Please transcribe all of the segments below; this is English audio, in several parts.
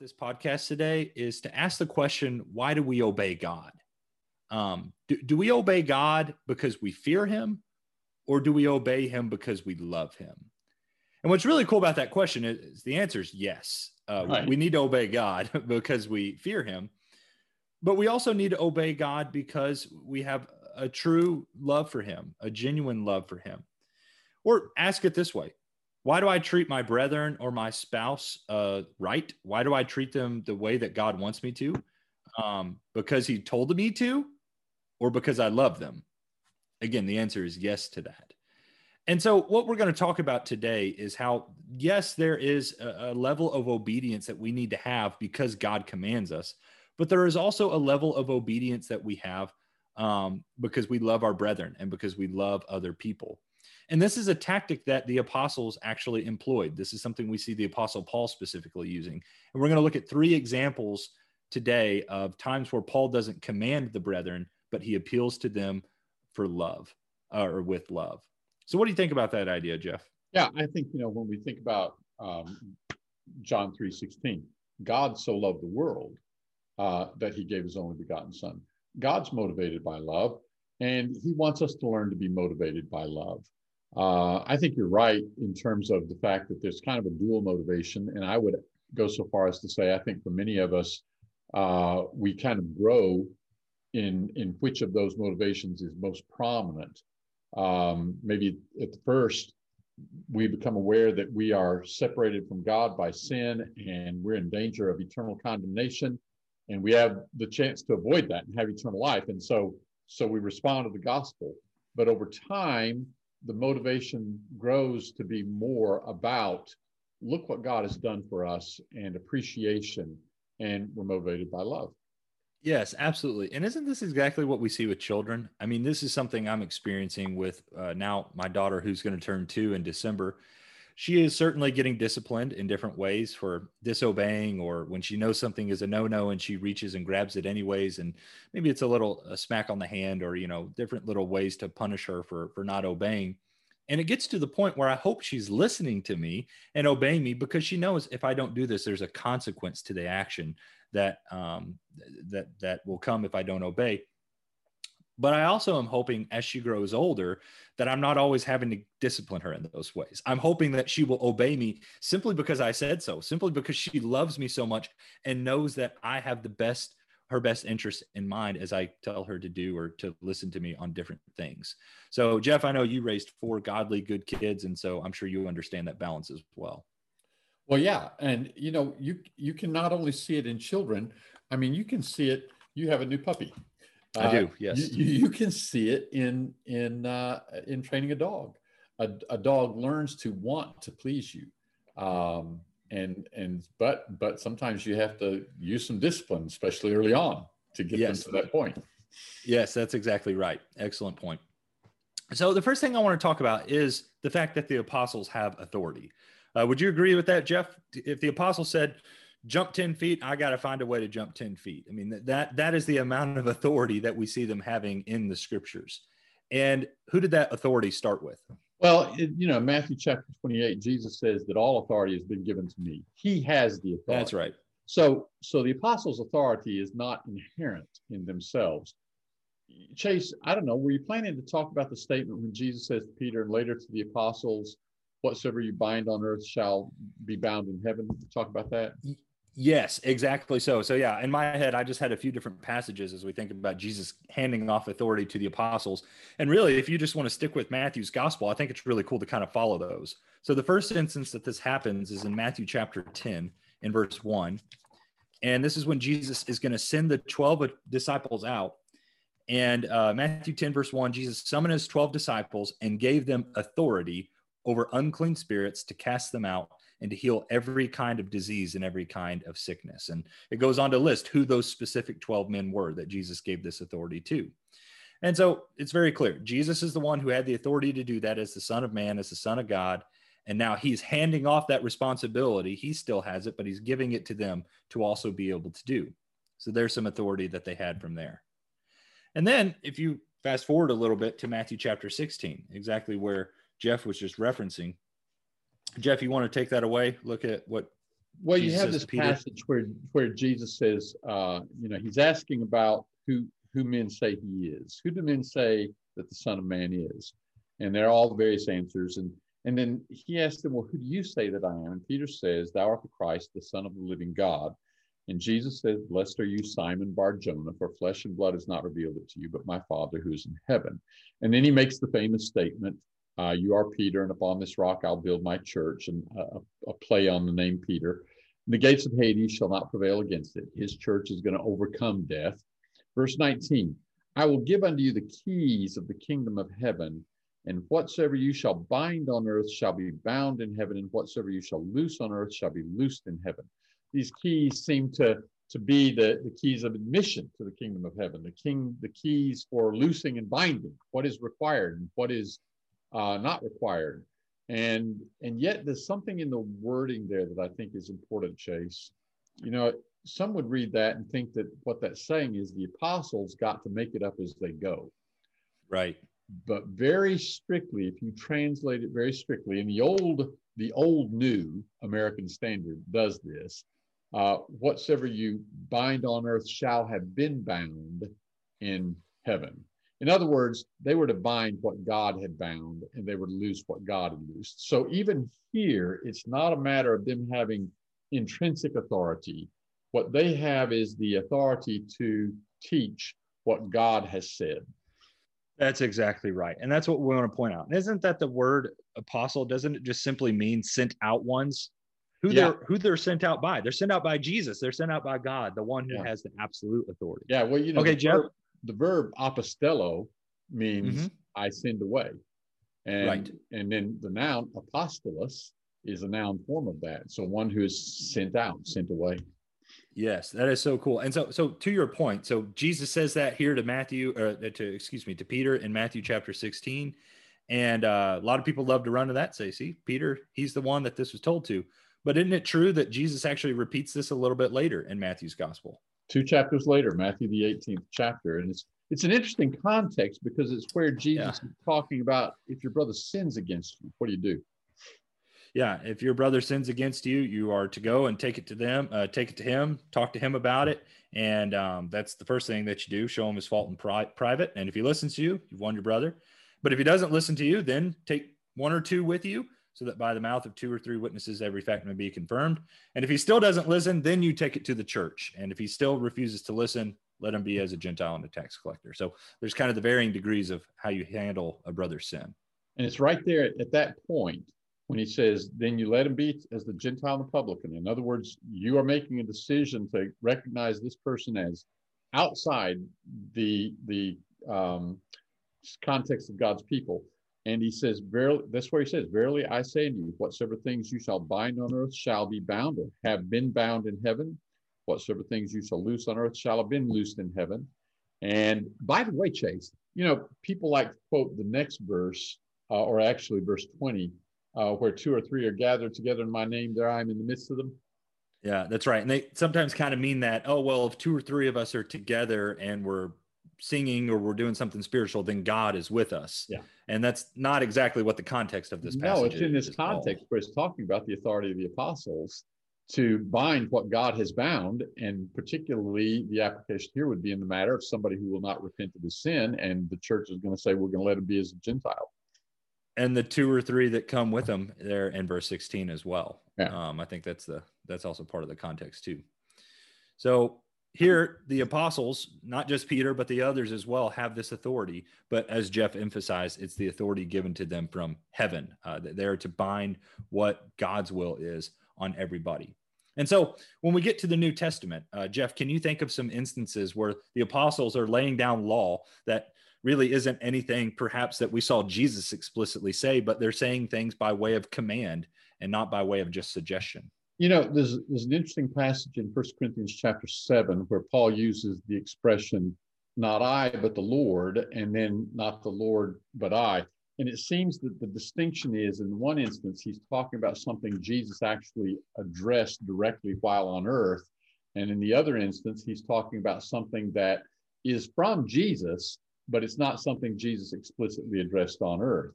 this podcast today is to ask the question why do we obey God? Um, do, do we obey God because we fear him or do we obey him because we love him? And what's really cool about that question is, is the answer is yes. Uh, right. We need to obey God because we fear him, but we also need to obey God because we have a true love for him, a genuine love for him. Or ask it this way why do I treat my brethren or my spouse uh, right? Why do I treat them the way that God wants me to? Um, because He told me to, or because I love them? Again, the answer is yes to that. And so, what we're going to talk about today is how, yes, there is a, a level of obedience that we need to have because God commands us, but there is also a level of obedience that we have um, because we love our brethren and because we love other people. And this is a tactic that the apostles actually employed. This is something we see the apostle Paul specifically using. And we're going to look at three examples today of times where Paul doesn't command the brethren, but he appeals to them for love uh, or with love. So, what do you think about that idea, Jeff? Yeah, I think, you know, when we think about um, John 3 16, God so loved the world uh, that he gave his only begotten son. God's motivated by love, and he wants us to learn to be motivated by love. Uh, I think you're right in terms of the fact that there's kind of a dual motivation. And I would go so far as to say, I think for many of us, uh, we kind of grow in, in which of those motivations is most prominent. Um, maybe at the first, we become aware that we are separated from God by sin and we're in danger of eternal condemnation. And we have the chance to avoid that and have eternal life. And so, so we respond to the gospel. But over time, the motivation grows to be more about look what God has done for us and appreciation, and we're motivated by love. Yes, absolutely. And isn't this exactly what we see with children? I mean, this is something I'm experiencing with uh, now my daughter, who's going to turn two in December she is certainly getting disciplined in different ways for disobeying or when she knows something is a no-no and she reaches and grabs it anyways and maybe it's a little a smack on the hand or you know different little ways to punish her for for not obeying. And it gets to the point where i hope she's listening to me and obeying me because she knows if i don't do this there's a consequence to the action that um that that will come if i don't obey but I also am hoping as she grows older that I'm not always having to discipline her in those ways. I'm hoping that she will obey me simply because I said so, simply because she loves me so much and knows that I have the best her best interest in mind as I tell her to do or to listen to me on different things. So Jeff, I know you raised four godly good kids and so I'm sure you understand that balance as well. Well, yeah, and you know, you you can not only see it in children, I mean, you can see it you have a new puppy I do. Uh, yes, you, you, can see it in in uh, in training a dog. A, a, dog learns to want to please you, um, and and but but sometimes you have to use some discipline, especially early on, to get yes. them to that point. Yes, that's exactly right. Excellent point. So the first thing I want to talk about is the fact that the apostles have authority. Uh, would you agree with that, Jeff? If the apostle said, jump 10 feet i got to find a way to jump 10 feet. I mean that that is the amount of authority that we see them having in the scriptures. And who did that authority start with? Well you know matthew chapter 28 jesus says that all authority has been given to me. He has the authority. That's right. So so the apostles authority is not inherent in themselves. Chase i don't know were you planning to talk about the statement when jesus says to peter and later to the apostles whatsoever you bind on earth shall be bound in heaven talk about that Yes, exactly so. So yeah, in my head, I just had a few different passages as we think about Jesus handing off authority to the apostles. And really, if you just want to stick with Matthew's gospel, I think it's really cool to kind of follow those. So the first instance that this happens is in Matthew chapter 10 in verse 1. And this is when Jesus is going to send the 12 disciples out. And uh, Matthew 10, verse 1, Jesus summoned his 12 disciples and gave them authority over unclean spirits to cast them out and to heal every kind of disease and every kind of sickness. And it goes on to list who those specific 12 men were that Jesus gave this authority to. And so it's very clear Jesus is the one who had the authority to do that as the Son of Man, as the Son of God. And now he's handing off that responsibility. He still has it, but he's giving it to them to also be able to do. So there's some authority that they had from there. And then if you fast forward a little bit to Matthew chapter 16, exactly where Jeff was just referencing, Jeff, you want to take that away? Look at what well, Jesus you have this passage where where Jesus says, uh, you know, he's asking about who who men say he is. Who do men say that the Son of Man is? And there are all the various answers. And and then he asks them, Well, who do you say that I am? And Peter says, Thou art the Christ, the Son of the living God. And Jesus says, Blessed are you, Simon Bar Jonah, for flesh and blood has not revealed it to you, but my Father who is in heaven. And then he makes the famous statement, uh, You are Peter, and upon this rock I'll build my church, and a, play on the name Peter. The gates of Hades shall not prevail against it. His church is going to overcome death. Verse 19 I will give unto you the keys of the kingdom of heaven, and whatsoever you shall bind on earth shall be bound in heaven, and whatsoever you shall loose on earth shall be loosed in heaven. These keys seem to, to be the, the keys of admission to the kingdom of heaven, the king, the keys for loosing and binding, what is required and what is uh, not required. And and yet there's something in the wording there that I think is important, Chase. You know, some would read that and think that what that's saying is the apostles got to make it up as they go. Right. But very strictly, if you translate it very strictly, in the old, the old new American Standard does this. Uh, whatsoever you bind on earth shall have been bound in heaven. In other words, they were to bind what God had bound and they were to loose what God had loosed. So even here, it's not a matter of them having intrinsic authority. What they have is the authority to teach what God has said. That's exactly right. And that's what we want to point out. And isn't that the word apostle? Doesn't it just simply mean sent out ones? Who yeah. they're who they're sent out by? They're sent out by Jesus. They're sent out by God, the one who yeah. has the absolute authority. Yeah. Well, you know, okay, Jeff the verb apostello means mm-hmm. I send away. And, right. and then the noun apostolos is a noun form of that. So one who is sent out, sent away. Yes, that is so cool. And so, so to your point, so Jesus says that here to Matthew, or uh, to excuse me, to Peter in Matthew chapter 16. And uh, a lot of people love to run to that, say, see, Peter, he's the one that this was told to. But isn't it true that Jesus actually repeats this a little bit later in Matthew's gospel? Two chapters later, Matthew the 18th chapter. And it's it's an interesting context because it's where Jesus yeah. is talking about if your brother sins against you, what do you do? Yeah, if your brother sins against you, you are to go and take it to them, uh, take it to him, talk to him about it, and um, that's the first thing that you do. Show him his fault in pri- private, and if he listens to you, you've won your brother. But if he doesn't listen to you, then take one or two with you so that by the mouth of two or three witnesses every fact may be confirmed. And if he still doesn't listen, then you take it to the church. And if he still refuses to listen, let him be as a Gentile and a tax collector. So there's kind of the varying degrees of how you handle a brother's sin. And it's right there at that point when he says, then you let him be as the Gentile and the publican. In other words, you are making a decision to recognize this person as outside the the um, context of God's people and he says, Verily, that's where he says, Verily I say to you, whatsoever things you shall bind on earth shall be bound or have been bound in heaven. Whatsoever things you shall loose on earth shall have been loosed in heaven. And by the way, Chase, you know, people like quote the next verse, uh, or actually verse 20, uh, where two or three are gathered together in my name, there I am in the midst of them. Yeah, that's right. And they sometimes kind of mean that, oh, well, if two or three of us are together and we're singing or we're doing something spiritual, then God is with us. Yeah. And that's not exactly what the context of this passage No, it's in this context where it's talking about the authority of the apostles to bind what God has bound. And particularly the application here would be in the matter of somebody who will not repent of his sin. And the church is going to say, we're going to let him be as a Gentile. And the two or three that come with him there in verse 16 as well. Yeah. Um, I think that's the that's also part of the context too. So here the apostles not just peter but the others as well have this authority. But as jeff emphasized it's the authority given to them from heaven uh, that they're to bind what god's will is on everybody. And so when we get to the new testament uh, jeff can you think of some instances where the apostles are laying down law that really isn't anything perhaps that we saw jesus explicitly say but they're saying things by way of command and not by way of just suggestion you know, there's, there's an interesting passage in First Corinthians chapter 7 where Paul uses the expression, not I, but the Lord, and then not the Lord, but I. And it seems that the distinction is in one instance, he's talking about something Jesus actually addressed directly while on earth. And in the other instance, he's talking about something that is from Jesus, but it's not something Jesus explicitly addressed on earth.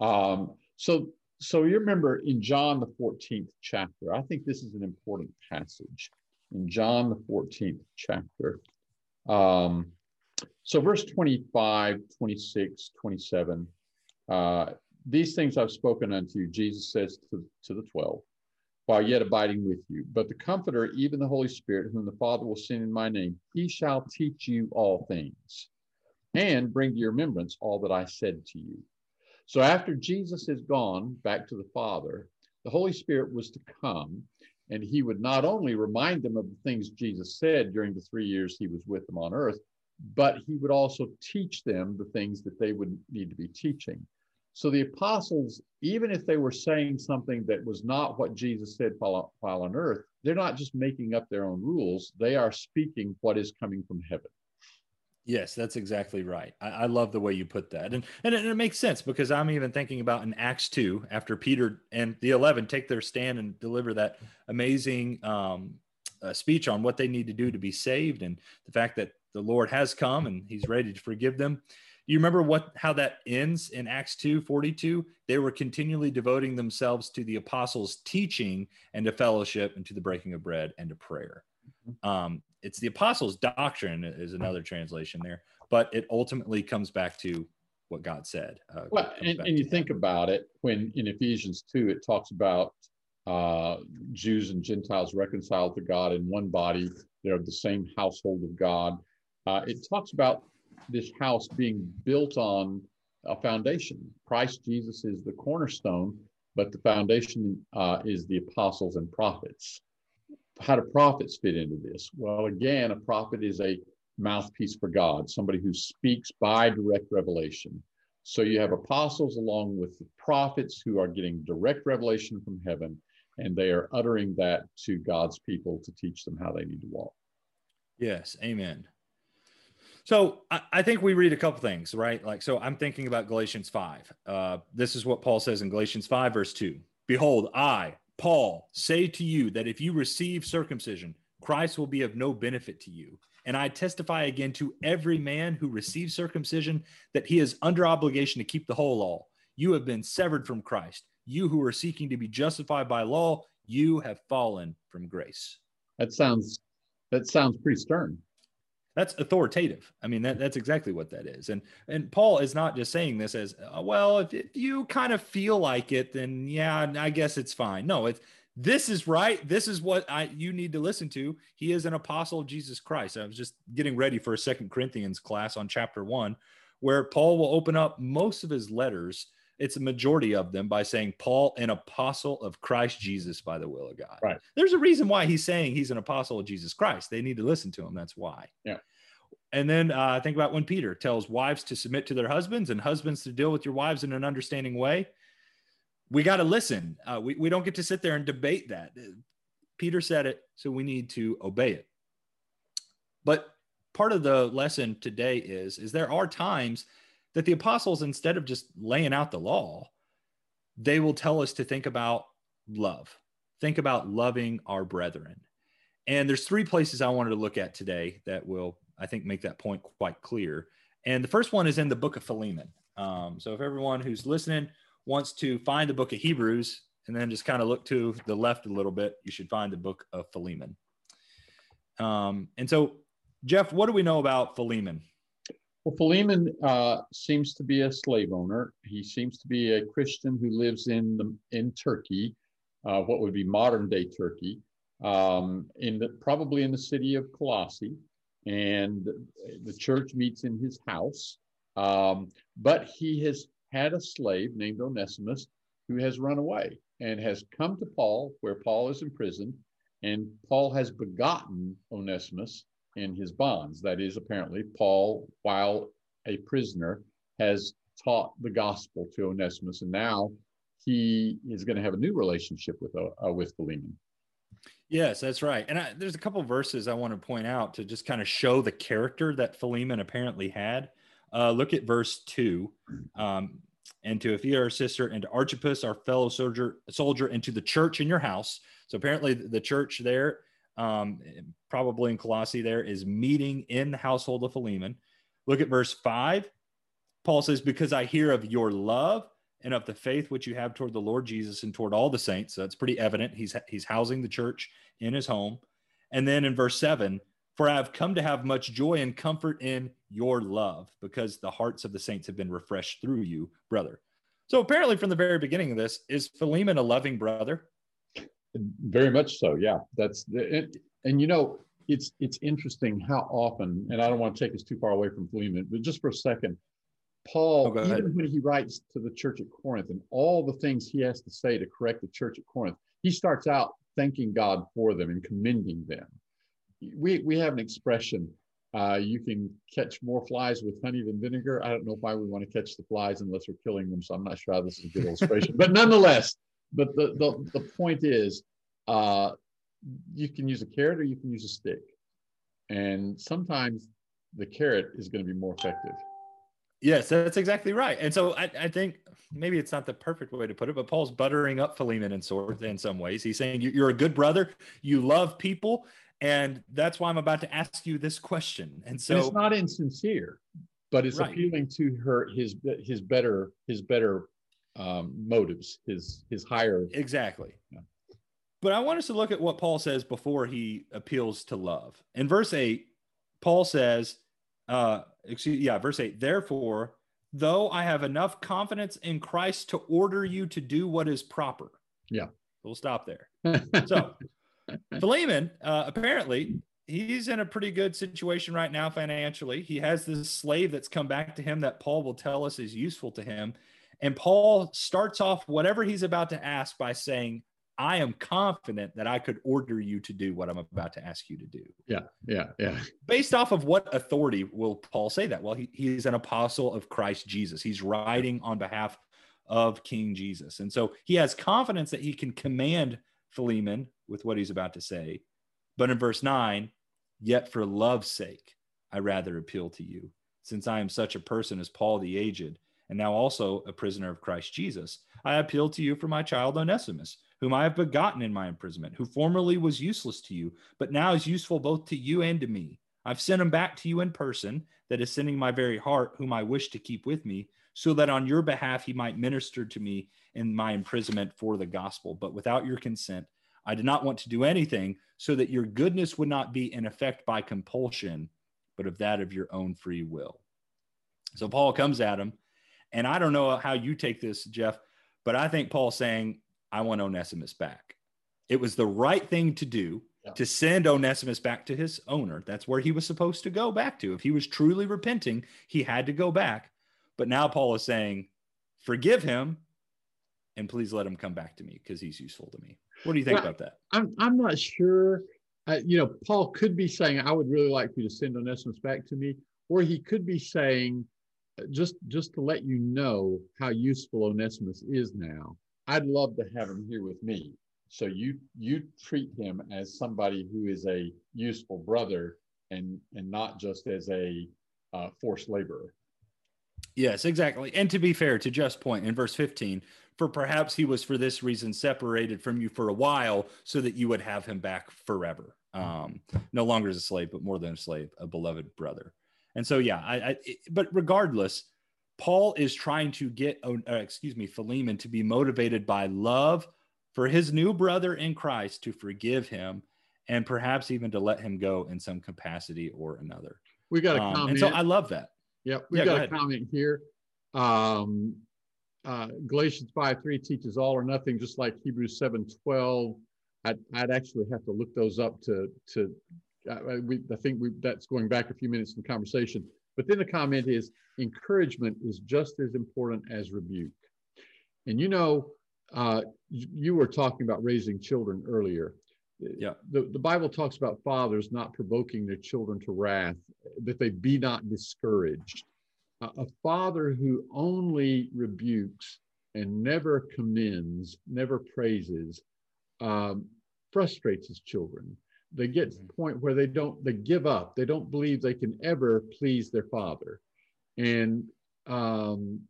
Um, so so you remember in John the 14th chapter, I think this is an important passage. In John the 14th chapter, um, so verse 25, 26, 27, uh, these things I've spoken unto you, Jesus says to, to the 12, while yet abiding with you. But the Comforter, even the Holy Spirit, whom the Father will send in my name, he shall teach you all things and bring to your remembrance all that I said to you. So after Jesus is gone back to the Father, the Holy Spirit was to come and he would not only remind them of the things Jesus said during the three years he was with them on earth, but he would also teach them the things that they would need to be teaching. So the apostles, even if they were saying something that was not what Jesus said while, while on earth, they're not just making up their own rules, they are speaking what is coming from heaven. Yes, that's exactly right. I, I, love the way you put that, and, and it, and it makes sense because I'm even thinking about in Acts two, after Peter and the eleven take their stand and deliver that amazing um, uh, speech on what they need to do to be saved, and the fact that the Lord has come and He's ready to forgive them. You remember what how that ends in Acts 2 42? They were continually devoting themselves to the apostles' teaching and to fellowship and to the breaking of bread and to prayer. Um, it's the apostles' doctrine is another translation there, but it ultimately comes back to what God said. Uh, well, and, and you think about it when in Ephesians 2, it talks about uh, Jews and Gentiles reconciled to God in one body. They're the same household of God. Uh, it talks about this house being built on a foundation. Christ Jesus is the cornerstone, but the foundation uh, is the apostles and prophets how do prophets fit into this? Well, again, a prophet is a mouthpiece for God, somebody who speaks by direct revelation. So you have apostles along with the prophets who are getting direct revelation from heaven, and they are uttering that to God's people to teach them how they need to walk. Yes, amen. So I, I think we read a couple things, right? Like, so I'm thinking about Galatians 5. Uh, this is what Paul says in Galatians 5, verse 2 Behold, I, Paul, say to you that if you receive circumcision, Christ will be of no benefit to you. And I testify again to every man who receives circumcision that he is under obligation to keep the whole law. You have been severed from Christ. You who are seeking to be justified by law, you have fallen from grace. That sounds that sounds pretty stern that's authoritative. I mean that, that's exactly what that is. And and paul is not just saying this as uh, well if, if you kind of feel like it then yeah i guess it's fine. No it's this is right. This is what i you need to listen to. He is an apostle of jesus christ. I was just getting ready for a second corinthians class on chapter one where paul will open up most of his letters it's a majority of them by saying Paul, an apostle of Christ Jesus by the will of God. Right. There's a reason why he's saying he's an apostle of Jesus Christ. They need to listen to him. That's why. Yeah. And then uh, think about when Peter tells wives to submit to their husbands and husbands to deal with your wives in an understanding way. We got to listen. Uh, we, we don't get to sit there and debate that. Peter said it, so we need to obey it. But part of the lesson today is is there are times that the apostles, instead of just laying out the law, they will tell us to think about love, think about loving our brethren. And there's three places I wanted to look at today that will, I think, make that point quite clear. And the first one is in the book of Philemon. Um, so if everyone who's listening wants to find the book of Hebrews and then just kind of look to the left a little bit, you should find the book of Philemon. Um, and so, Jeff, what do we know about Philemon? Well, Philemon uh, seems to be a slave owner. He seems to be a Christian who lives in the, in Turkey, uh, what would be modern day Turkey, um, in the, probably in the city of Colossae, and the church meets in his house. Um, but he has had a slave named Onesimus who has run away and has come to Paul, where Paul is imprisoned, and Paul has begotten Onesimus in his bonds. That is, apparently, Paul, while a prisoner, has taught the gospel to Onesimus, and now he is going to have a new relationship with uh, with Philemon. Yes, that's right. And I, there's a couple verses I want to point out to just kind of show the character that Philemon apparently had. Uh, look at verse two. Um, and to Apphia, our sister, and to Archippus, our fellow soldier, soldier, and to the church in your house. So apparently, the church there um, probably in Colossae there, is meeting in the household of Philemon. Look at verse five. Paul says, Because I hear of your love and of the faith which you have toward the Lord Jesus and toward all the saints. So that's pretty evident. He's he's housing the church in his home. And then in verse 7, for I have come to have much joy and comfort in your love, because the hearts of the saints have been refreshed through you, brother. So apparently, from the very beginning of this, is Philemon a loving brother? Very much so. Yeah, that's the, and you know it's it's interesting how often, and I don't want to take us too far away from Philemon, but just for a second, Paul, oh, even when he writes to the church at Corinth and all the things he has to say to correct the church at Corinth, he starts out thanking God for them and commending them. We, we have an expression uh, you can catch more flies with honey than vinegar. I don't know why we want to catch the flies unless we're killing them. So I'm not sure how this is a good illustration. but nonetheless, but the, the, the point is uh, you can use a carrot or you can use a stick. And sometimes the carrot is going to be more effective. Yes, that's exactly right. And so I, I, think maybe it's not the perfect way to put it, but Paul's buttering up Philemon in sort in some ways. He's saying you're a good brother, you love people, and that's why I'm about to ask you this question. And so and it's not insincere, but it's right. appealing to her his his better his better um, motives, his his higher exactly. Yeah. But I want us to look at what Paul says before he appeals to love. In verse eight, Paul says uh, excuse, yeah, verse 8. Therefore, though I have enough confidence in Christ to order you to do what is proper. Yeah. We'll stop there. so, Philemon, uh, apparently, he's in a pretty good situation right now financially. He has this slave that's come back to him that Paul will tell us is useful to him. And Paul starts off whatever he's about to ask by saying, I am confident that I could order you to do what I'm about to ask you to do. Yeah, yeah, yeah. Based off of what authority will Paul say that? Well, he, he's an apostle of Christ Jesus. He's writing on behalf of King Jesus. And so he has confidence that he can command Philemon with what he's about to say. But in verse 9, yet for love's sake, I rather appeal to you, since I am such a person as Paul the aged, and now also a prisoner of Christ Jesus. I appeal to you for my child Onesimus whom I have begotten in my imprisonment, who formerly was useless to you, but now is useful both to you and to me. I've sent him back to you in person, that is sending my very heart, whom I wish to keep with me, so that on your behalf he might minister to me in my imprisonment for the gospel. But without your consent, I did not want to do anything so that your goodness would not be in effect by compulsion, but of that of your own free will. So Paul comes at him. And I don't know how you take this, Jeff, but I think Paul's saying, I want Onesimus back. It was the right thing to do yeah. to send Onesimus back to his owner. That's where he was supposed to go back to. If he was truly repenting, he had to go back. But now Paul is saying, forgive him and please let him come back to me because he's useful to me. What do you think well, about that? I'm, I'm not sure. Uh, you know, Paul could be saying, I would really like you to send Onesimus back to me. Or he could be saying, just just to let you know how useful Onesimus is now. I'd love to have him here with me. So you you treat him as somebody who is a useful brother and and not just as a uh, forced laborer. Yes, exactly. And to be fair, to just point in verse 15, for perhaps he was for this reason separated from you for a while, so that you would have him back forever. Um, no longer as a slave, but more than a slave, a beloved brother. And so, yeah, I, I but regardless, Paul is trying to get, uh, excuse me, Philemon to be motivated by love for his new brother in Christ to forgive him and perhaps even to let him go in some capacity or another. We got a um, comment. And so I love that. Yep. We yeah, got go a comment here. Um, uh, Galatians 5 3 teaches all or nothing, just like Hebrews 7 12. I'd, I'd actually have to look those up to, to uh, we, I think we, that's going back a few minutes in the conversation. But then the comment is encouragement is just as important as rebuke. And you know, uh, you were talking about raising children earlier. Yeah. The, the Bible talks about fathers not provoking their children to wrath, that they be not discouraged. Uh, a father who only rebukes and never commends, never praises, um, frustrates his children they get to the mm-hmm. point where they don't they give up they don't believe they can ever please their father and um,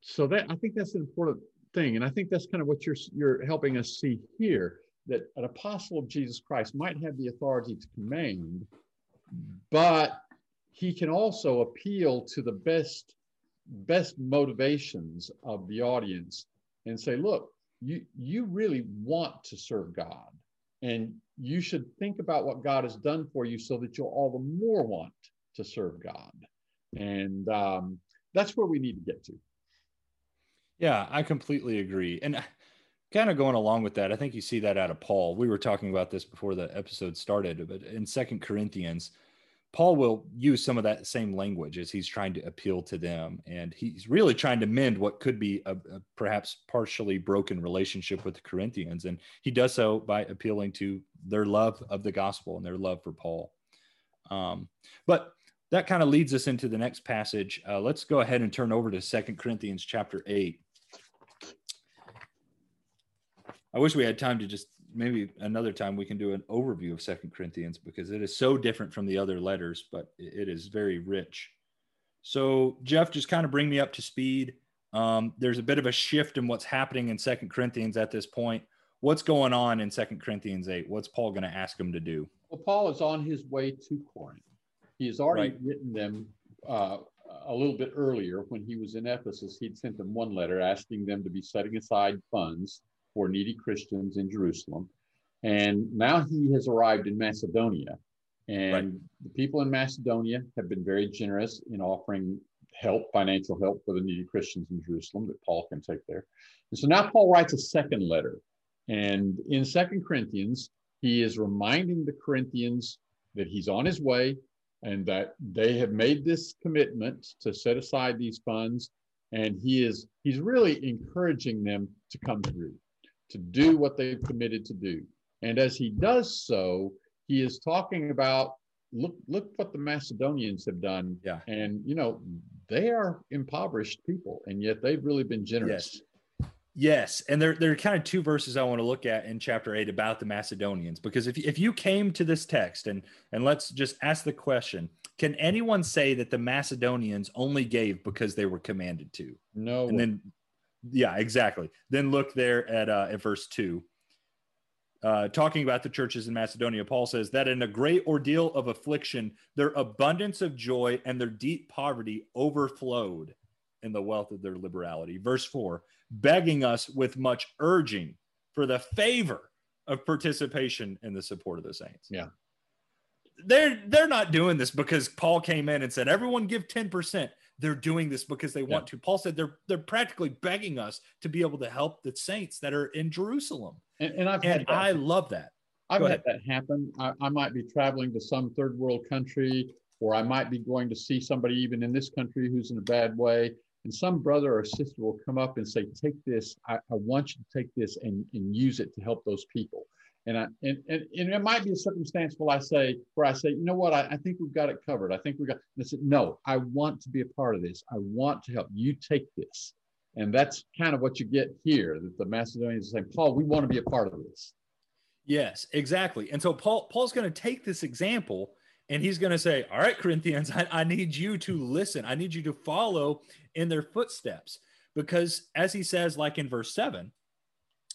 so that i think that's an important thing and i think that's kind of what you're you're helping us see here that an apostle of jesus christ might have the authority to command but he can also appeal to the best best motivations of the audience and say, look, you, you really want to serve God. And you should think about what God has done for you so that you'll all the more want to serve God. And um, that's where we need to get to. Yeah, I completely agree. And kind of going along with that, I think you see that out of Paul. We were talking about this before the episode started, but in Second Corinthians, Paul will use some of that same language as he's trying to appeal to them. And he's really trying to mend what could be a, a, perhaps partially broken relationship with the Corinthians. And he does so by appealing to their love of the gospel and their love for Paul. Um, but that kind of leads us into the next passage. Uh, let's go ahead and turn over to Second Corinthians chapter 8. I wish we had time to just maybe another time we can do an overview of second corinthians because it is so different from the other letters but it is very rich. So jeff just kind of bring me up to speed. Um, there's a bit of a shift in what's happening in second corinthians at this point. What's going on in second corinthians 8 what's paul going to ask them to do? Well paul is on his way to corinth. He has already right. written them uh, a little bit earlier. When he was in ephesus he'd sent them one letter asking them to be setting aside funds for needy Christians in Jerusalem. And now he has arrived in Macedonia. And right. the people in Macedonia have been very generous in offering help, financial help for the needy Christians in Jerusalem that Paul can take there. And so now Paul writes a second letter. And in Second Corinthians, he is reminding the Corinthians that he's on his way and that they have made this commitment to set aside these funds. And he is he's really encouraging them to come through to do what they've committed to do. And as he does so, he is talking about look look what the Macedonians have done. Yeah. And you know, they are impoverished people, and yet they've really been generous. Yes. Yes, and there, there are kind of two verses I want to look at in chapter eight about the Macedonians. Because if, if you came to this text and and let's just ask the question, can anyone say that the Macedonians only gave because they were commanded to? No. And then yeah, exactly. Then look there at uh, at verse two. Uh, talking about the churches in Macedonia, Paul says that in a great ordeal of affliction, their abundance of joy and their deep poverty overflowed in the wealth of their liberality. Verse four, begging us with much urging for the favor of participation in the support of the saints. Yeah. They're they're not doing this because Paul came in and said, everyone give 10% they're doing this because they want yeah. to. Paul said they're they're practically begging us to be able to help the saints that are in Jerusalem. And, and, I've and I love that. I've Go had ahead. that happen. I, I might be traveling to some third world country, or I might be going to see somebody even in this country who's in a bad way. And some brother or sister will come up and say, Take this. I, I want you to take this and, and use it to help those people. And, I, and, and, and it might be a circumstance where I say, where I say, you know what, I, I think we've got it covered. I think we got, and I said, no, I want to be a part of this. I want to help you take this. And that's kind of what you get here that the Macedonians are saying, Paul, we want to be a part of this. Yes, exactly. And so Paul, Paul's going to take this example and he's going to say, all right, Corinthians, I, I need you to listen. I need you to follow in their footsteps. Because as he says, like in verse seven,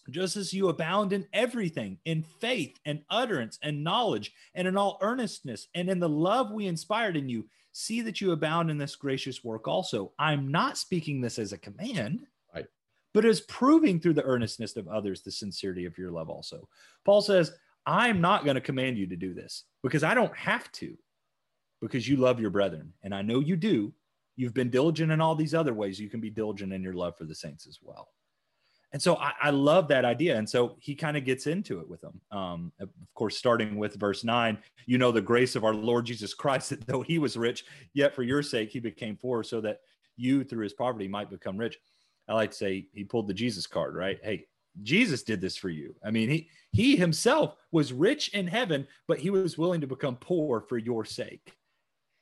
just as you abound in everything, in faith and utterance and knowledge, and in all earnestness, and in the love we inspired in you, see that you abound in this gracious work also. I'm not speaking this as a command, right. but as proving through the earnestness of others the sincerity of your love also. Paul says, I'm not going to command you to do this because I don't have to, because you love your brethren. And I know you do. You've been diligent in all these other ways. You can be diligent in your love for the saints as well. And so I, I love that idea. And so he kind of gets into it with them. Um, of course, starting with verse nine, you know, the grace of our Lord Jesus Christ, that though he was rich, yet for your sake he became poor, so that you through his poverty might become rich. I like to say he pulled the Jesus card, right? Hey, Jesus did this for you. I mean, he he himself was rich in heaven, but he was willing to become poor for your sake.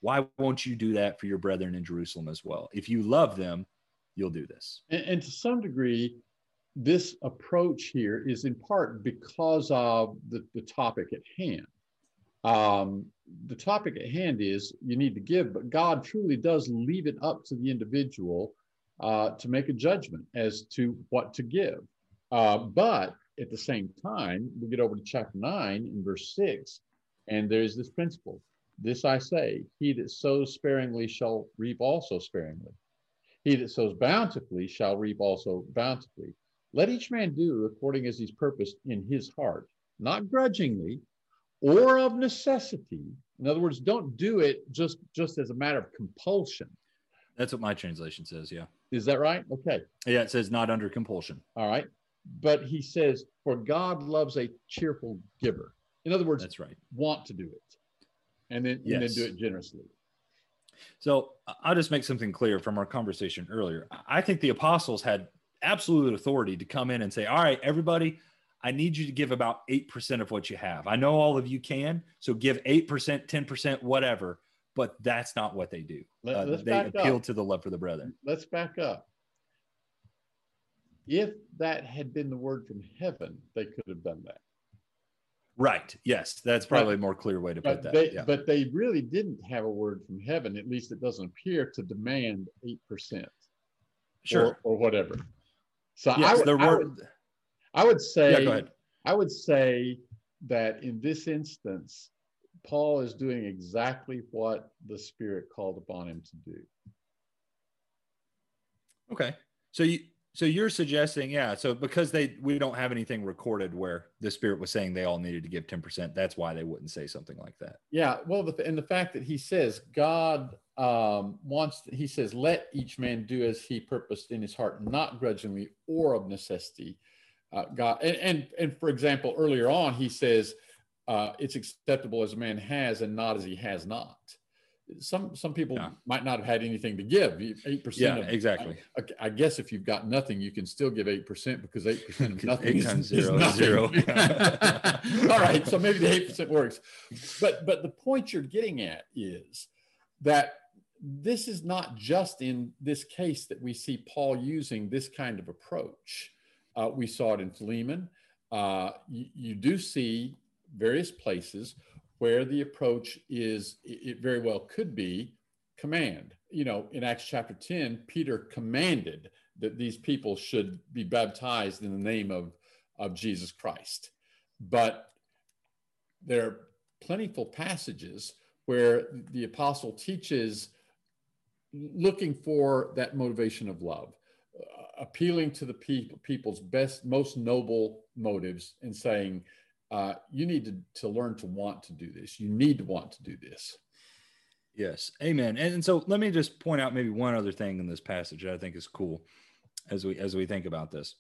Why won't you do that for your brethren in Jerusalem as well? If you love them, you'll do this. And, and to some degree, this approach here is in part because of the, the topic at hand. Um, the topic at hand is you need to give, but God truly does leave it up to the individual uh, to make a judgment as to what to give. Uh, but at the same time, we get over to chapter 9 in verse 6, and there's this principle This I say, he that sows sparingly shall reap also sparingly. He that sows bountifully shall reap also bountifully. Let each man do according as he's purposed in his heart, not grudgingly or of necessity. In other words, don't do it just, just as a matter of compulsion. That's what my translation says. Yeah. Is that right? Okay. Yeah, it says not under compulsion. All right. But he says, for God loves a cheerful giver. In other words, that's right. Want to do it, and then yes. and then do it generously. So I'll just make something clear from our conversation earlier. I think the apostles had absolute authority to come in and say, "All right, everybody, I need you to give about 8% of what you have. I know all of you can, so give 8%, 10%, whatever, but that's not what they do. Let, uh, they appeal up. to the love for the brethren. Let's back up. If that had been the word from heaven, they could have done that. Right. Yes, that's probably but, a more clear way to put that. They, yeah. But they really didn't have a word from heaven. At least it doesn't appear to demand eight percent, sure, or, or, whatever. So yes, I, there I. Would, I would say. Yeah. I would say that in this instance, Paul is doing exactly what the Spirit called upon him to do. Okay, so you so you're suggesting, yeah. So because they we don't have anything recorded where the spirit was saying they all needed to give ten percent, that's why they wouldn't say something like that. Yeah. Well, the, and the fact that he says God um, wants, he says, let each man do as he purposed in his heart, not grudgingly or of necessity. Uh, God, and, and and for example, earlier on he says uh, it's acceptable as a man has and not as he has not some some people yeah. might not have had anything to give. Eight percent. Yeah, exactly. I, I, guess if you've got nothing, you can still give eight percent because eight percent of nothing times is, zero is zero. All right, so maybe the eight percent works, but but the point you're getting at is that this is not just in this case that we see Paul using this kind of approach. Uh, we saw it in Philemon. Uh, you, you do see various places where the approach is, it very well could be command. You know, in Acts chapter 10, Peter commanded that these people should be baptized in the name of, of Jesus Christ. But there are plentiful passages where the apostle teaches looking for that motivation of love, uh, appealing to the people, people's best, most noble motives, and saying, uh, you need to, to learn to want to do this. You need to want to do this. Yes. Amen. And, and so let me just point out maybe one other thing in this passage that I think is cool as we as we think about this.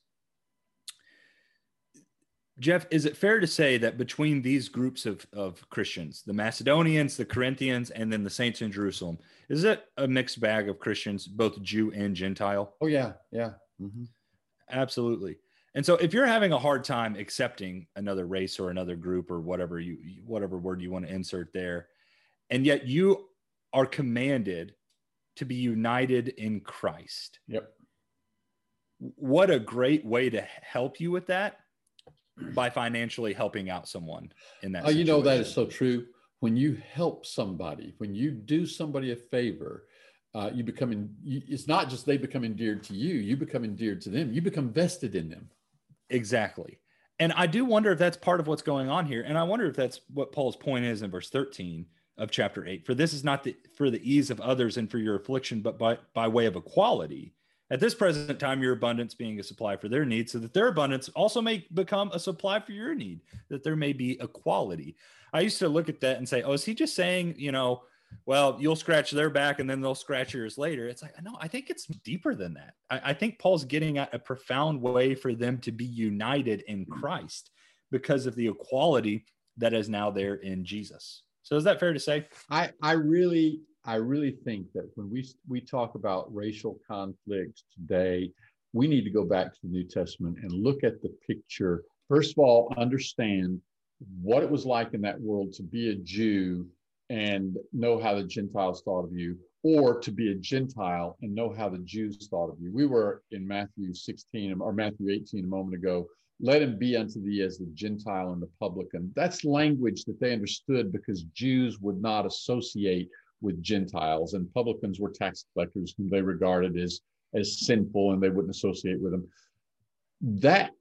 Jeff, is it fair to say that between these groups of, of Christians, the Macedonians, the Corinthians, and then the saints in Jerusalem, is it a mixed bag of Christians, both Jew and Gentile? Oh, yeah. Yeah. Mm-hmm. Absolutely. And so if you're having a hard time accepting another race or another group or whatever you whatever word you want to insert there, and yet you are commanded to be united in Christ. Yep. What a great way to help you with that by financially helping out someone in that. Oh, you know that is so true. When you help somebody, when you do somebody a favor, uh, you become in, you, it's not just they become endeared to you you become endeared to them you become vested in them Exactly. And I do wonder if that's part of what's going on here. And I wonder if that's what Paul's point is in verse 13 of chapter 8. For this is not the, for the ease of others and for your affliction, but by, by way of equality. At this present time, your abundance being a supply for their needs, so that their abundance also may become a supply for your need, that there may be equality. I used to look at that and say, oh, is he just saying, you know, well, you'll scratch their back and then they'll scratch yours later. It's like, no, I think it's deeper than that. I, I, think Paul's getting at a profound way for them to be united in mm-hmm. Christ because of the equality that is now there in Jesus. So is that fair to say? I, I really, I really think that when we we talk about racial conflicts today, we need to go back to the New Testament and look at the picture. First of all, understand what it was like in that world to be a Jew and know how the Gentiles thought of you, or to be a Gentile and know how the Jews thought of you. We were in Matthew 16 or Matthew 18 a moment ago. Let him be unto thee as the Gentile and the publican. That's language that they understood because Jews would not associate with Gentiles, and publicans were tax collectors whom they regarded as, as sinful and they wouldn't associate with them. That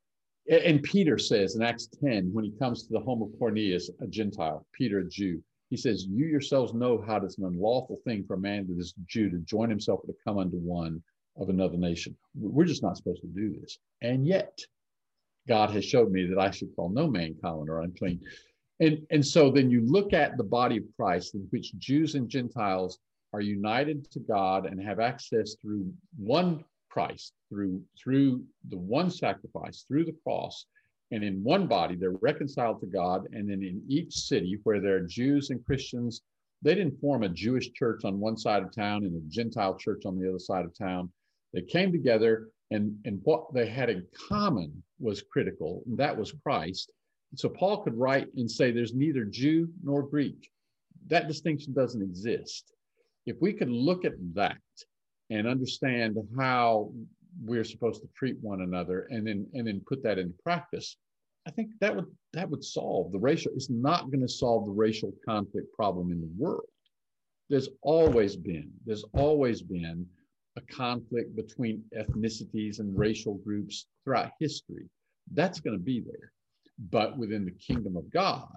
and Peter says in Acts 10, when he comes to the home of Cornelius, a Gentile, Peter, a Jew, he says, You yourselves know how it is an unlawful thing for a man that is Jew to join himself or to come unto one of another nation. We're just not supposed to do this. And yet, God has showed me that I should call no man common or unclean. And, and so then you look at the body of Christ in which Jews and Gentiles are united to God and have access through one Christ, through, through the one sacrifice, through the cross. And in one body, they're reconciled to God. And then in each city where there are Jews and Christians, they didn't form a Jewish church on one side of town and a Gentile church on the other side of town. They came together and, and what they had in common was critical, and that was Christ. So Paul could write and say there's neither Jew nor Greek. That distinction doesn't exist. If we could look at that and understand how we're supposed to treat one another and then and then put that into practice, I think that would that would solve the racial. It's not going to solve the racial conflict problem in the world. There's always been, there's always been a conflict between ethnicities and racial groups throughout history. That's going to be there. But within the kingdom of God,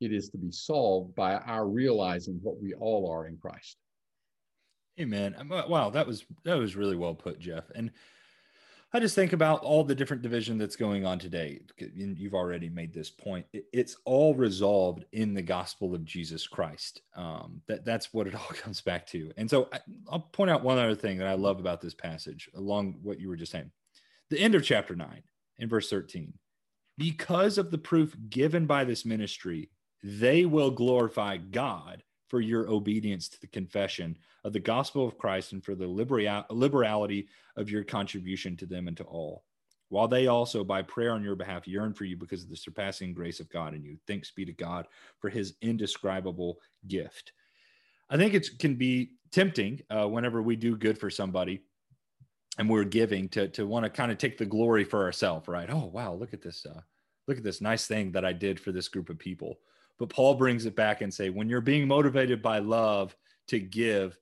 it is to be solved by our realizing what we all are in Christ. Amen. Uh, wow, that was that was really well put, Jeff. And I just think about all the different division that's going on today. You've already made this point. It's all resolved in the gospel of Jesus Christ. Um, that that's what it all comes back to. And so I, I'll point out one other thing that I love about this passage, along what you were just saying. The end of chapter nine, in verse thirteen, because of the proof given by this ministry, they will glorify God for your obedience to the confession of the gospel of Christ and for the liberality of your contribution to them and to all. While they also, by prayer on your behalf, yearn for you because of the surpassing grace of God in you. Thanks be to God for his indescribable gift. I think it can be tempting uh, whenever we do good for somebody and we're giving to, to want to kind of take the glory for ourselves, right? Oh, wow, look at this. Uh, look at this nice thing that I did for this group of people. But Paul brings it back and say, when you're being motivated by love to give,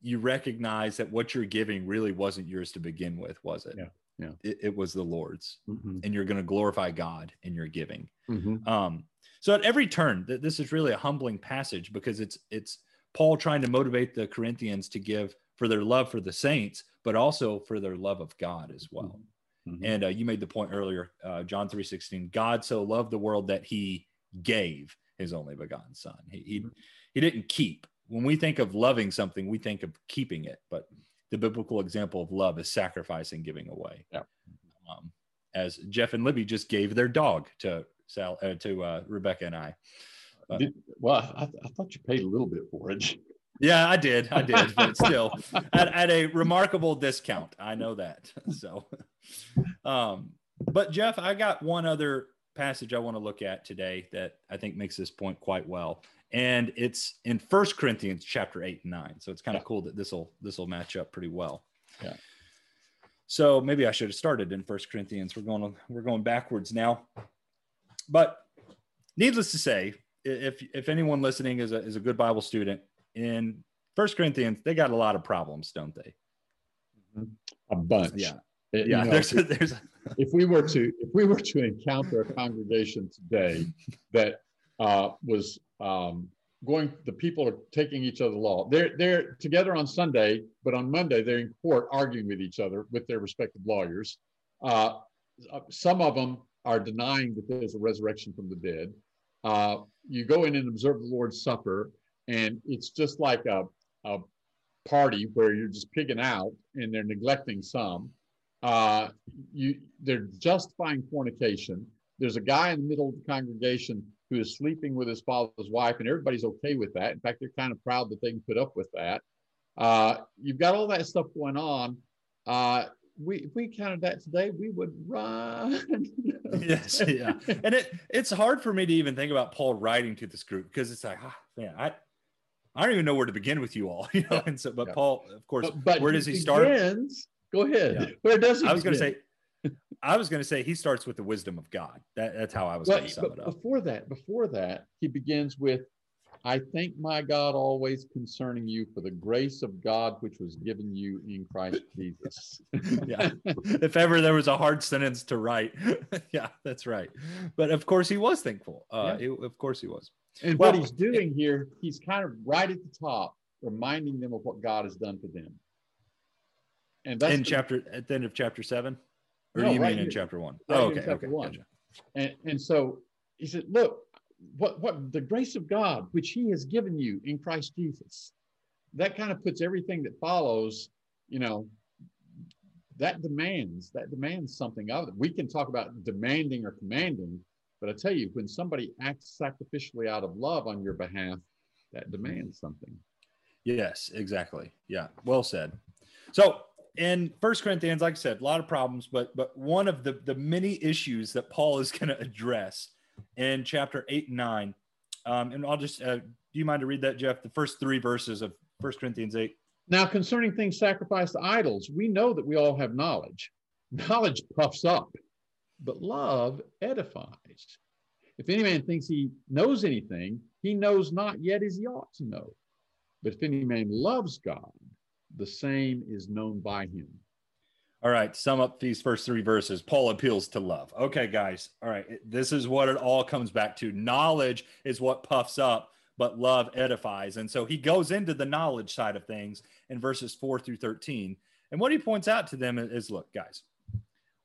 you recognize that what you're giving really wasn't yours to begin with, was it? Yeah. Yeah. It, it was the Lord's, mm-hmm. and you're going to glorify God in your giving. Mm-hmm. Um, so at every turn, th- this is really a humbling passage because it's it's Paul trying to motivate the Corinthians to give for their love for the saints, but also for their love of God as well. Mm-hmm. And uh, you made the point earlier, uh, John three sixteen. God so loved the world that He gave his only begotten son. He, he, mm-hmm. he didn't keep. When we think of loving something, we think of keeping it, but the biblical example of love is sacrificing, giving away. Yeah. Um, as Jeff and Libby just gave their dog to Sal, uh, to uh, Rebecca and I. But, did, well, I, I, thought you paid a little bit for it. Yeah, I did. I did, but still at, at a remarkable discount. I know that. So, um, but Jeff, I got one other passage I want to look at today that I think makes this point quite well. And it's in First Corinthians chapter 8 and 9. So it's kind of yeah. cool that this will this will match up pretty well. Yeah. So maybe I should have started in First Corinthians. We're going we're going backwards now. But needless to say, if if anyone listening is a is a good Bible student in First Corinthians, they got a lot of problems, don't they? A bunch. Yeah. It, yeah. You know, there's, a, there's a, if we were to if we were to encounter a congregation today that uh, was um, going, the people are taking each other law. They're they're together on Sunday, but on Monday they're in court arguing with each other with their respective lawyers. Uh, some of them are denying that there's a resurrection from the dead. Uh, you go in and observe the Lord's Supper, and it's just like a, a party where you're just picking out and they're neglecting some uh, you, they're justifying fornication. There's a guy in the middle of the congregation who is sleeping with his father's wife, and everybody's okay with that. In fact, they're kind of proud that they can put up with that. Uh, you've got all that stuff going on. Uh, we if we counted that today, we would run. yes, yeah, and it it's hard for me to even think about Paul writing to this group because it's like, ah, man, I I don't even know where to begin with you all, you know. And so, but yeah. Paul, of course, but, but where does he, he start? Go ahead. Yeah. Where does he? I was going to say. I was going to say he starts with the wisdom of God. That, that's how I was well, going to sum it up. Before that, before that, he begins with, "I thank my God always concerning you for the grace of God which was given you in Christ Jesus." yeah. If ever there was a hard sentence to write, yeah, that's right. But of course, he was thankful. Uh, yeah. it, of course, he was. And well, what he's doing here, he's kind of right at the top, reminding them of what God has done for them. And that's in the- chapter at the end of chapter seven, or No, you right mean in chapter one? Right oh, okay, chapter okay, one. gotcha. And, and so he said, Look, what, what the grace of God, which he has given you in Christ Jesus, that kind of puts everything that follows, you know, that demands, that demands something of it. We can talk about demanding or commanding, but I tell you, when somebody acts sacrificially out of love on your behalf, that demands something. Yes, exactly. Yeah, well said. So in First Corinthians, like I said, a lot of problems, but but one of the the many issues that Paul is going to address in chapter eight and nine, um, and I'll just uh, do you mind to read that, Jeff? The first three verses of First Corinthians eight. Now, concerning things sacrificed to idols, we know that we all have knowledge. Knowledge puffs up, but love edifies. If any man thinks he knows anything, he knows not yet as he ought to know. But if any man loves God, the same is known by him. All right, sum up these first three verses. Paul appeals to love. Okay, guys. All right, this is what it all comes back to. Knowledge is what puffs up, but love edifies. And so he goes into the knowledge side of things in verses four through 13. And what he points out to them is look, guys,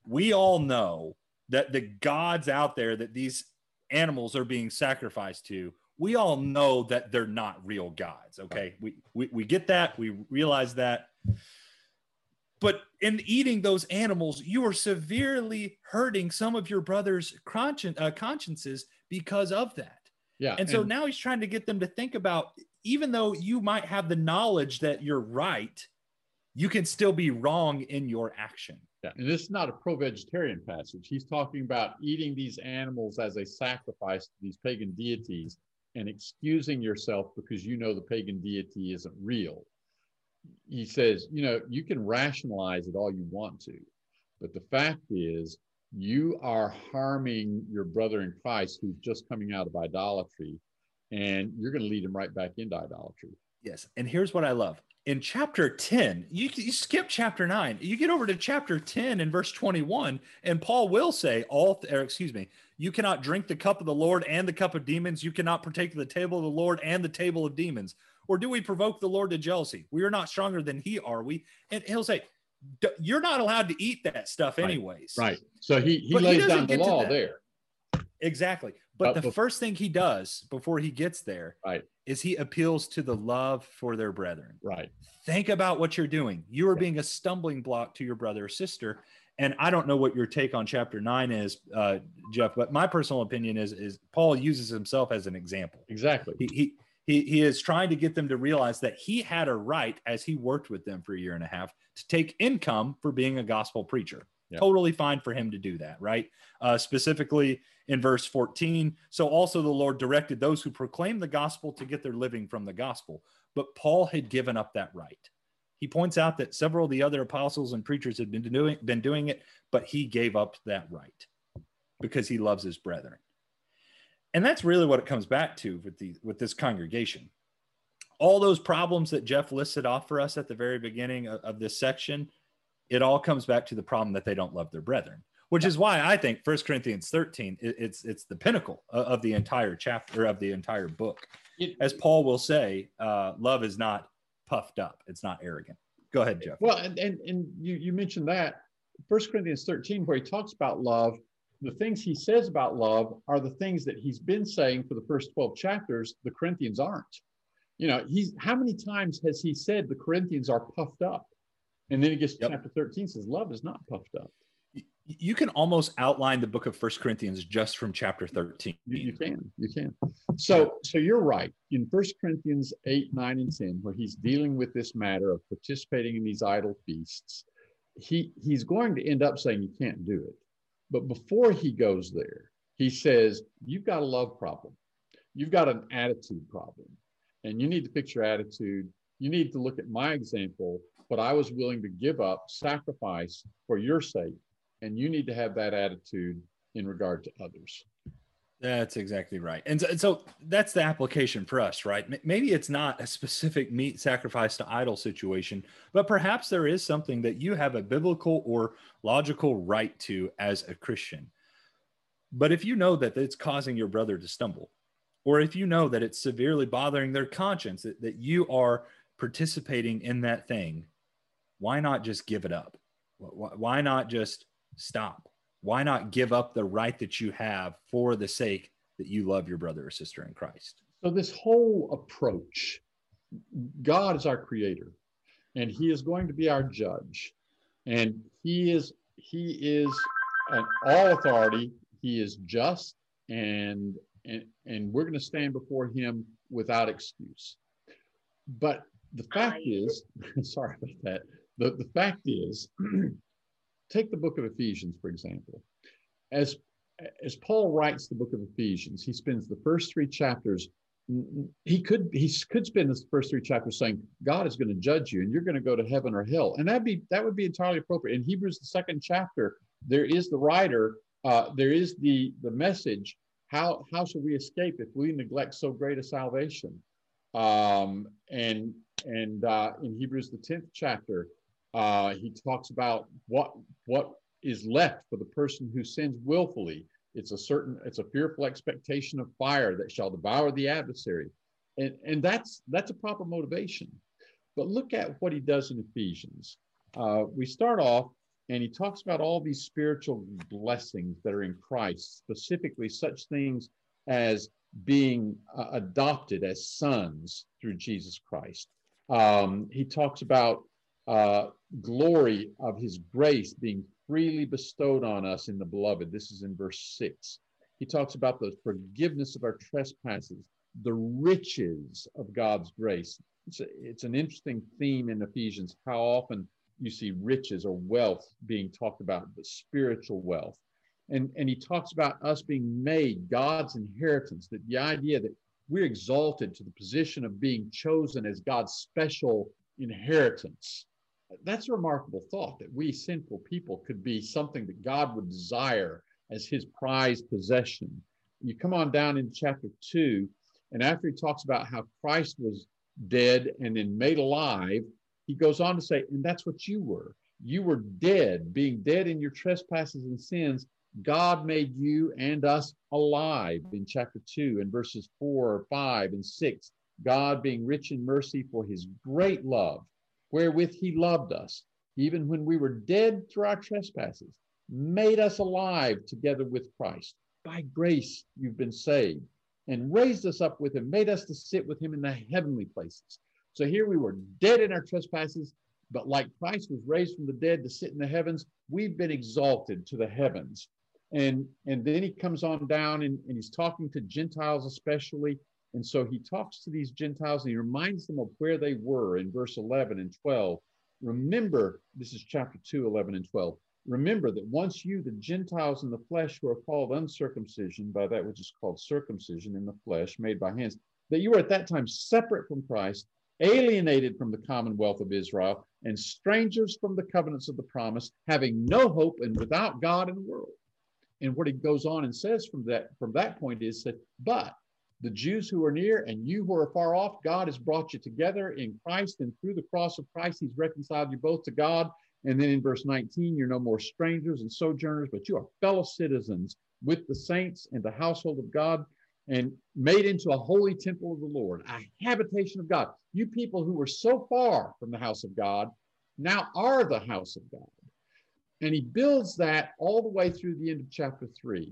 we all know that the gods out there that these animals are being sacrificed to, we all know that they're not real gods. Okay. We, we, we get that. We realize that. But in eating those animals, you are severely hurting some of your brother's conscien- uh, consciences because of that. Yeah. And so now he's trying to get them to think about even though you might have the knowledge that you're right, you can still be wrong in your action. Yeah, and this is not a pro-vegetarian passage. He's talking about eating these animals as a sacrifice to these pagan deities and excusing yourself because you know the pagan deity isn't real. He says, you know, you can rationalize it all you want to, but the fact is you are harming your brother in Christ who's just coming out of idolatry, and you're going to lead him right back into idolatry. Yes. And here's what I love. In chapter 10, you, you skip chapter 9. You get over to chapter 10 and verse 21, and Paul will say, all, excuse me, you cannot drink the cup of the Lord and the cup of demons. You cannot partake of the table of the Lord and the table of demons. Or do we provoke the Lord to jealousy? We are not stronger than he, are we? And he'll say, you're not allowed to eat that stuff anyways. Right. So he, he But he lays doesn't down the law there. Exactly. But But the first thing he does before he gets there Right. is he appeals to the love for their brethren. Right. Think about what you're doing. You are being a stumbling block to your brother or sister. And I don't know what your take on chapter nine is, uh, Jeff, but my personal opinion is is Paul uses himself as an example. Exactly. He, he he he is trying to get them to realize that he had a right as he worked with them for a year and a half to take income for being a gospel preacher. Yeah. Totally fine for him to do that, right? Uh, specifically in verse 14. So also the Lord directed those who proclaim the gospel to get their living from the gospel. But Paul had given up that right. He points out that several of the other apostles and preachers had been doing been doing it, but he gave up that right because he loves his brethren. And that's really what it comes back to with the with this congregation. All those problems that Jeff listed off for us at the very beginning of, of this section, it all comes back to the problem that they don't love their brethren, which is why I think First Corinthians 13 it- it's it's the pinnacle of, of the entire chapter of the entire book. As Paul will say, uh, love is not puffed up; it's not arrogant. Go ahead, Jeff. Well, and, and, and you, you mentioned that First Corinthians 13, where he talks about love, the things he says about love are the things that he's been saying for the first 12 chapters, the Corinthians aren't. You know, he's how many times has he said the Corinthians are puffed up? And then he gets to Yep. chapter 13 says love is not puffed up. You can almost outline the book of First Corinthians just from chapter 13. You, can, you can. So, so you're right. In First Corinthians 8, 9, and 10, where he's dealing with this matter of participating in these idol feasts, he he's going to end up saying you can't do it. But before he goes there, he says, You've got a love problem. You've got an attitude problem. And you need to fix your attitude. You need to look at my example, what I was willing to give up, sacrifice for your sake. And you need to have that attitude in regard to others. That's exactly right. And so, and so that's the application for us, right? Maybe it's not a specific meat sacrifice to idol situation, but perhaps there is something that you have a biblical or logical right to as a Christian. But if you know that it's causing your brother to stumble, or if you know that it's severely bothering their conscience, that, that you are participating in that thing, why not just give it up? Why not just stop? Why not give up the right that you have for the sake that you love your brother or sister in Christ? So, this whole approach, God is our creator, and He is going to be our judge. And He is He is an all authority. He is just, and and and we're going to stand before Him without excuse. But the fact is, sorry about that. The, the fact is, take the book of Ephesians, for example. As, as Paul writes the book of Ephesians, he spends the first three chapters. He could he could spend the first three chapters saying God is going to judge you and you're going to go to heaven or hell, and that'd be that would be entirely appropriate. In Hebrews, the second chapter, there is the writer, uh, there is the the message. How how shall we escape if we neglect so great a salvation? Um, and and uh, in Hebrews, the tenth chapter, uh, he talks about what what is left for the person who sins willfully. It's a certain, it's a fearful expectation of fire that shall devour the adversary, and and that's that's a proper motivation. But look at what he does in Ephesians. Uh, we start off, and he talks about all these spiritual blessings that are in Christ, specifically such things as being uh, adopted as sons through Jesus Christ. Um, he talks about uh, glory of his grace being freely bestowed on us in the beloved. This is in verse six. He talks about the forgiveness of our trespasses, the riches of God's grace. It's, a, it's an interesting theme in Ephesians how often you see riches or wealth being talked about, the spiritual wealth. And, and he talks about us being made God's inheritance, that the idea that we're exalted to the position of being chosen as God's special inheritance. That's a remarkable thought that we sinful people could be something that God would desire as his prized possession. You come on down in chapter two, and after he talks about how Christ was dead and then made alive, he goes on to say, and that's what you were. You were dead, being dead in your trespasses and sins. God made you and us alive in chapter 2 and verses 4, 5, and 6. God, being rich in mercy for his great love, wherewith he loved us, even when we were dead through our trespasses, made us alive together with Christ. By grace you've been saved, and raised us up with him, made us to sit with him in the heavenly places. So here we were dead in our trespasses, but like Christ was raised from the dead to sit in the heavens, we've been exalted to the heavens. And, and then he comes on down and, and he's talking to Gentiles especially. And so he talks to these Gentiles and he reminds them of where they were in verse 11 and 12. Remember, this is chapter 2, 11 and 12. Remember that once you, the Gentiles in the flesh, who are called uncircumcision by that which is called circumcision in the flesh, made by hands, that you were at that time separate from Christ, alienated from the commonwealth of Israel, and strangers from the covenants of the promise, having no hope and without God in the world. And what he goes on and says from that from that point is that, but the Jews who are near and you who are far off, God has brought you together in Christ, and through the cross of Christ, He's reconciled you both to God. And then in verse 19, you're no more strangers and sojourners, but you are fellow citizens with the saints and the household of God, and made into a holy temple of the Lord, a habitation of God. You people who were so far from the house of God now are the house of God. And he builds that all the way through the end of chapter three.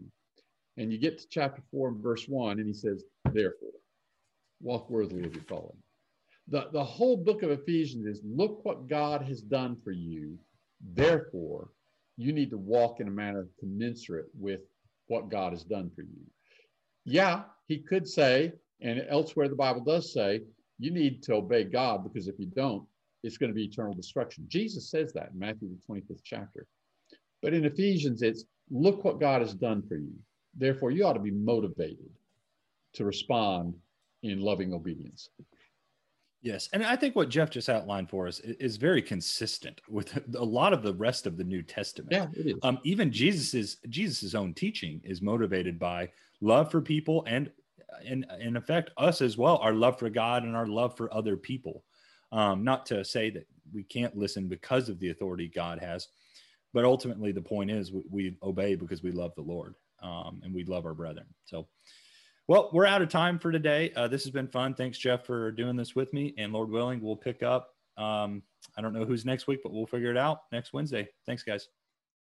And you get to chapter four and verse one, and he says, Therefore, walk worthily of your calling. The, the whole book of Ephesians is look what God has done for you. Therefore, you need to walk in a manner commensurate with what God has done for you. Yeah, he could say, and elsewhere the Bible does say, you need to obey God because if you don't, it's going to be eternal destruction. Jesus says that in Matthew, the 25th chapter. But in Ephesians, it's look what God has done for you. Therefore, you ought to be motivated to respond in loving obedience. Yes, and I think what Jeff just outlined for us is very consistent with a lot of the rest of the New Testament. Yeah, it is. Um, even Jesus's Jesus's own teaching is motivated by love for people and, in in effect, us as well, our love for God and our love for other people. Um, not to say that we can't listen because of the authority God has, but ultimately the point is we, we obey because we love the Lord um, and we love our brethren. So, well, we're out of time for today. Uh, this has been fun. Thanks, Jeff, for doing this with me. And Lord willing, we'll pick up Um, I don't know who's next week, but we'll figure it out next Wednesday. Thanks, guys.